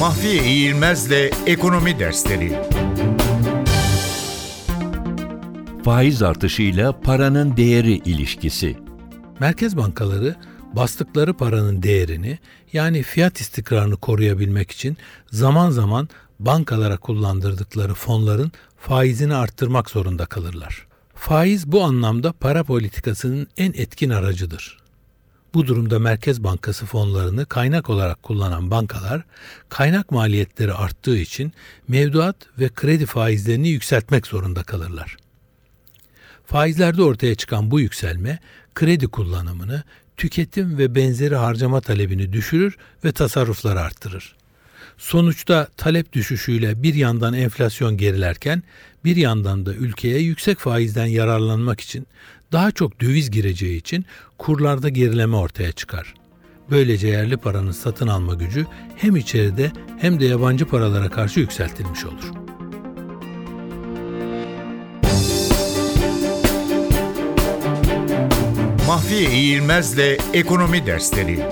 Mahfiye İğilmez'le Ekonomi Dersleri Faiz artışıyla paranın değeri ilişkisi. Merkez bankaları bastıkları paranın değerini yani fiyat istikrarını koruyabilmek için zaman zaman bankalara kullandırdıkları fonların faizini arttırmak zorunda kalırlar. Faiz bu anlamda para politikasının en etkin aracıdır. Bu durumda Merkez Bankası fonlarını kaynak olarak kullanan bankalar kaynak maliyetleri arttığı için mevduat ve kredi faizlerini yükseltmek zorunda kalırlar. Faizlerde ortaya çıkan bu yükselme kredi kullanımını, tüketim ve benzeri harcama talebini düşürür ve tasarrufları arttırır. Sonuçta talep düşüşüyle bir yandan enflasyon gerilerken bir yandan da ülkeye yüksek faizden yararlanmak için daha çok döviz gireceği için kurlarda gerileme ortaya çıkar. Böylece yerli paranın satın alma gücü hem içeride hem de yabancı paralara karşı yükseltilmiş olur. Mahfiye İğilmez'le Ekonomi Dersleri